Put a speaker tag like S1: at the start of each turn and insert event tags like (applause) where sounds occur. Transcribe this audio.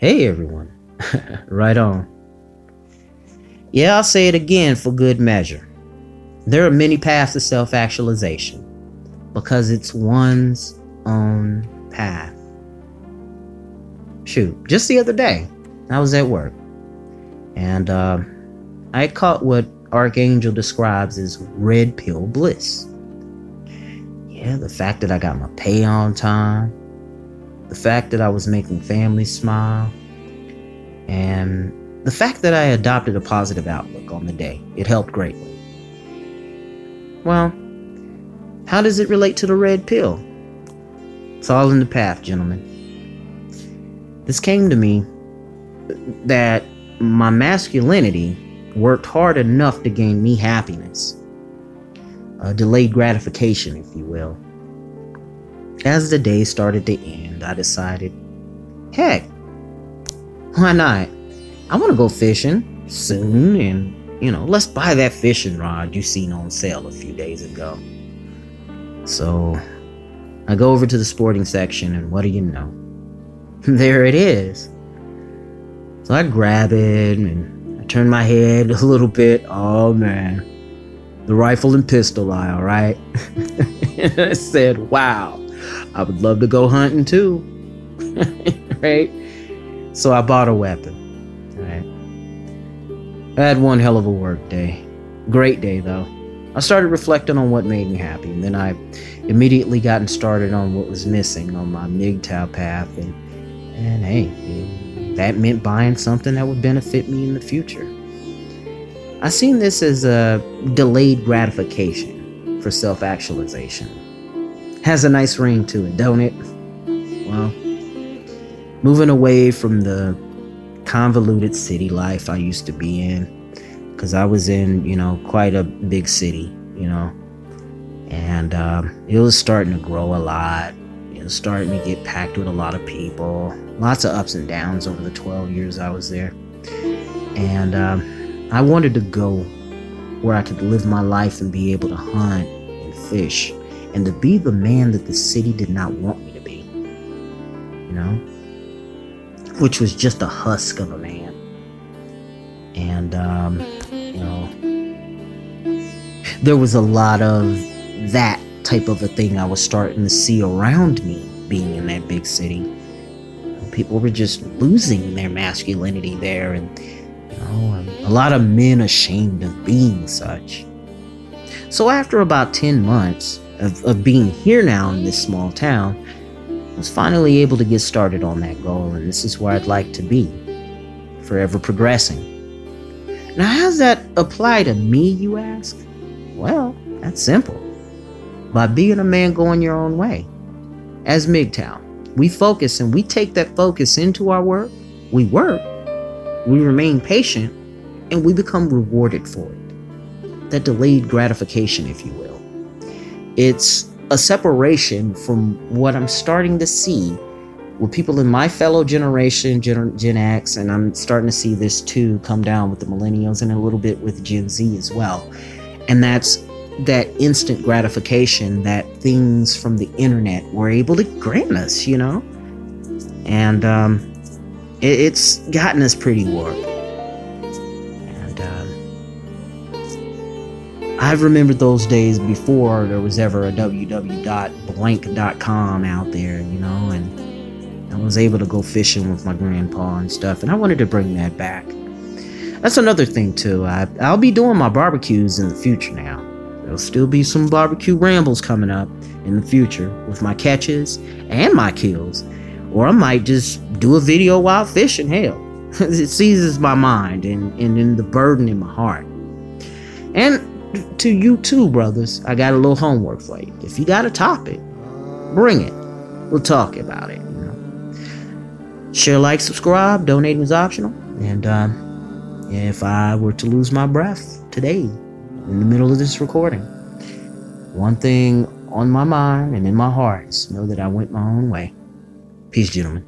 S1: Hey everyone. (laughs) right on. Yeah, I'll say it again for good measure. There are many paths to self actualization because it's one's own path. Shoot, just the other day, I was at work and uh, I caught what Archangel describes as red pill bliss. Yeah, the fact that I got my pay on time, the fact that I was making families smile, and the fact that I adopted a positive outlook on the day. It helped greatly. Well, how does it relate to the red pill? It's all in the path, gentlemen. This came to me that my masculinity worked hard enough to gain me happiness. A delayed gratification, if you will. As the day started to end, I decided, heck, why not? I want to go fishing soon, and you know, let's buy that fishing rod you seen on sale a few days ago. So I go over to the sporting section, and what do you know? (laughs) there it is. So I grab it and I turn my head a little bit. Oh man, the rifle and pistol aisle, right? (laughs) I said, wow, I would love to go hunting too. (laughs) right? So I bought a weapon. Right? I had one hell of a work day. Great day though. I started reflecting on what made me happy, and then I immediately gotten started on what was missing on my MGTOW path, and and hey, that meant buying something that would benefit me in the future. I seen this as a delayed gratification for self actualization. Has a nice ring to it, don't it? Well, moving away from the convoluted city life I used to be in, because I was in, you know, quite a big city, you know, and um, it was starting to grow a lot. It was starting to get packed with a lot of people, lots of ups and downs over the 12 years I was there. And um, I wanted to go where I could live my life and be able to hunt and fish and to be the man that the city did not want me to be. You know? Which was just a husk of a man. And, um, you know, there was a lot of that type of a thing I was starting to see around me being in that big city. People were just losing their masculinity there, and you know, a lot of men ashamed of being such. So, after about 10 months of, of being here now in this small town, I was finally able to get started on that goal, and this is where I'd like to be forever progressing. Now, how does that apply to me, you ask? Well, that's simple. By being a man going your own way. As MGTOW, we focus and we take that focus into our work. We work, we remain patient, and we become rewarded for it. That delayed gratification, if you will. It's a separation from what I'm starting to see with people in my fellow generation, Gen, Gen X, and I'm starting to see this too come down with the millennials and a little bit with Gen Z as well. And that's that instant gratification that things from the internet were able to grant us, you know? And um, it, it's gotten us pretty warped. And um, I've remembered those days before there was ever a www.blank.com out there, you know, and I was able to go fishing with my grandpa and stuff, and I wanted to bring that back. That's another thing, too. I, I'll be doing my barbecues in the future now. There'll still be some barbecue rambles coming up in the future with my catches and my kills. Or I might just do a video while fishing. Hell, (laughs) it seizes my mind and, and, and the burden in my heart. And to you too, brothers, I got a little homework for you. If you got a topic, bring it. We'll talk about it. You know? Share, like, subscribe. Donating is optional. And um, if I were to lose my breath today, in the middle of this recording. One thing on my mind and in my heart is know that I went my own way. Peace, gentlemen.